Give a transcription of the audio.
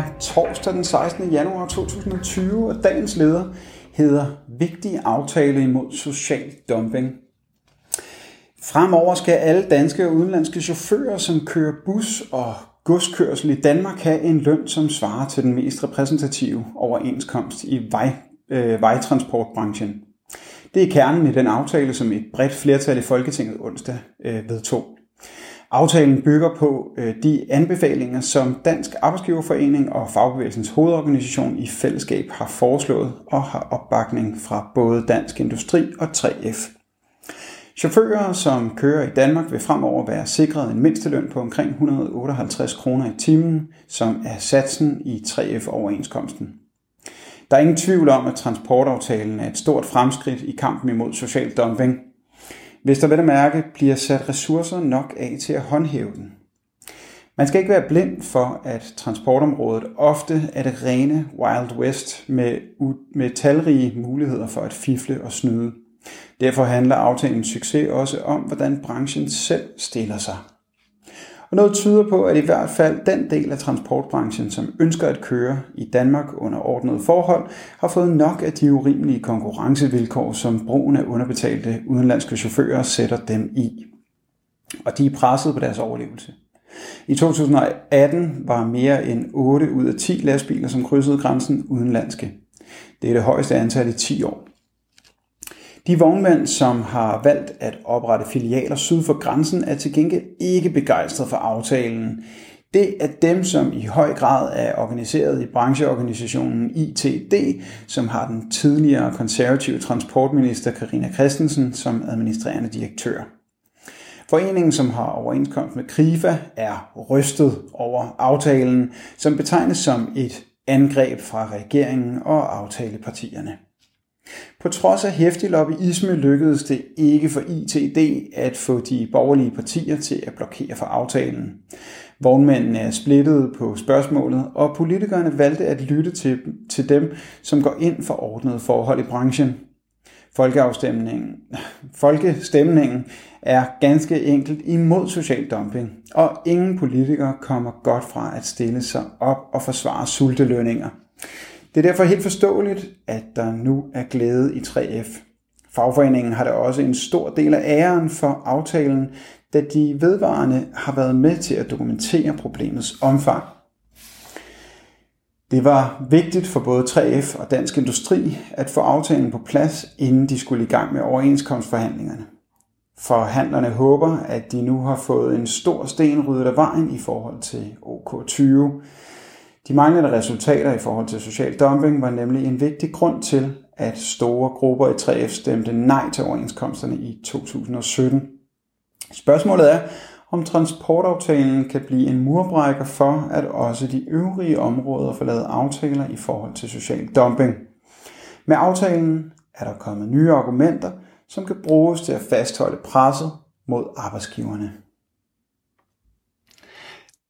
er torsdag den 16. januar 2020, og dagens leder hedder Vigtige aftale imod social dumping. Fremover skal alle danske og udenlandske chauffører, som kører bus og godskørsel i Danmark, have en løn, som svarer til den mest repræsentative overenskomst i vej, øh, vejtransportbranchen. Det er kernen i den aftale, som et bredt flertal i Folketinget onsdag øh, vedtog. Aftalen bygger på øh, de anbefalinger, som Dansk Arbejdsgiverforening og Fagbevægelsens hovedorganisation i fællesskab har foreslået og har opbakning fra både Dansk Industri og 3F. Chauffører, som kører i Danmark, vil fremover være sikret en mindsteløn på omkring 158 kroner i timen, som er satsen i 3F-overenskomsten. Der er ingen tvivl om, at transportaftalen er et stort fremskridt i kampen imod social dumping – hvis der ved at mærke bliver sat ressourcer nok af til at håndhæve den. Man skal ikke være blind for, at transportområdet ofte er det rene Wild West med, med talrige muligheder for at fifle og snyde. Derfor handler aftalens succes også om, hvordan branchen selv stiller sig. Og noget tyder på, at i hvert fald den del af transportbranchen, som ønsker at køre i Danmark under ordnede forhold, har fået nok af de urimelige konkurrencevilkår, som brugen af underbetalte udenlandske chauffører sætter dem i. Og de er presset på deres overlevelse. I 2018 var mere end 8 ud af 10 lastbiler, som krydsede grænsen, udenlandske. Det er det højeste antal i 10 år. De vognmænd, som har valgt at oprette filialer syd for grænsen, er til gengæld ikke begejstret for aftalen. Det er dem, som i høj grad er organiseret i brancheorganisationen ITD, som har den tidligere konservative transportminister Karina Christensen som administrerende direktør. Foreningen, som har overenskomst med Krifa, er rystet over aftalen, som betegnes som et angreb fra regeringen og aftalepartierne. På trods af hæftig lobbyisme lykkedes det ikke for ITD at få de borgerlige partier til at blokere for aftalen. Vognmændene er splittet på spørgsmålet, og politikerne valgte at lytte til, til dem, som går ind for ordnede forhold i branchen. Folkeafstemningen, folkestemningen er ganske enkelt imod social dumping, og ingen politikere kommer godt fra at stille sig op og forsvare sultelønninger. Det er derfor helt forståeligt, at der nu er glæde i 3F. Fagforeningen har da også en stor del af æren for aftalen, da de vedvarende har været med til at dokumentere problemets omfang. Det var vigtigt for både 3F og Dansk Industri at få aftalen på plads, inden de skulle i gang med overenskomstforhandlingerne. Forhandlerne håber, at de nu har fået en stor sten ryddet af vejen i forhold til OK20, de manglende resultater i forhold til social dumping var nemlig en vigtig grund til, at store grupper i 3F stemte nej til overenskomsterne i 2017. Spørgsmålet er, om transportaftalen kan blive en murbrækker for, at også de øvrige områder får lavet aftaler i forhold til social dumping. Med aftalen er der kommet nye argumenter, som kan bruges til at fastholde presset mod arbejdsgiverne.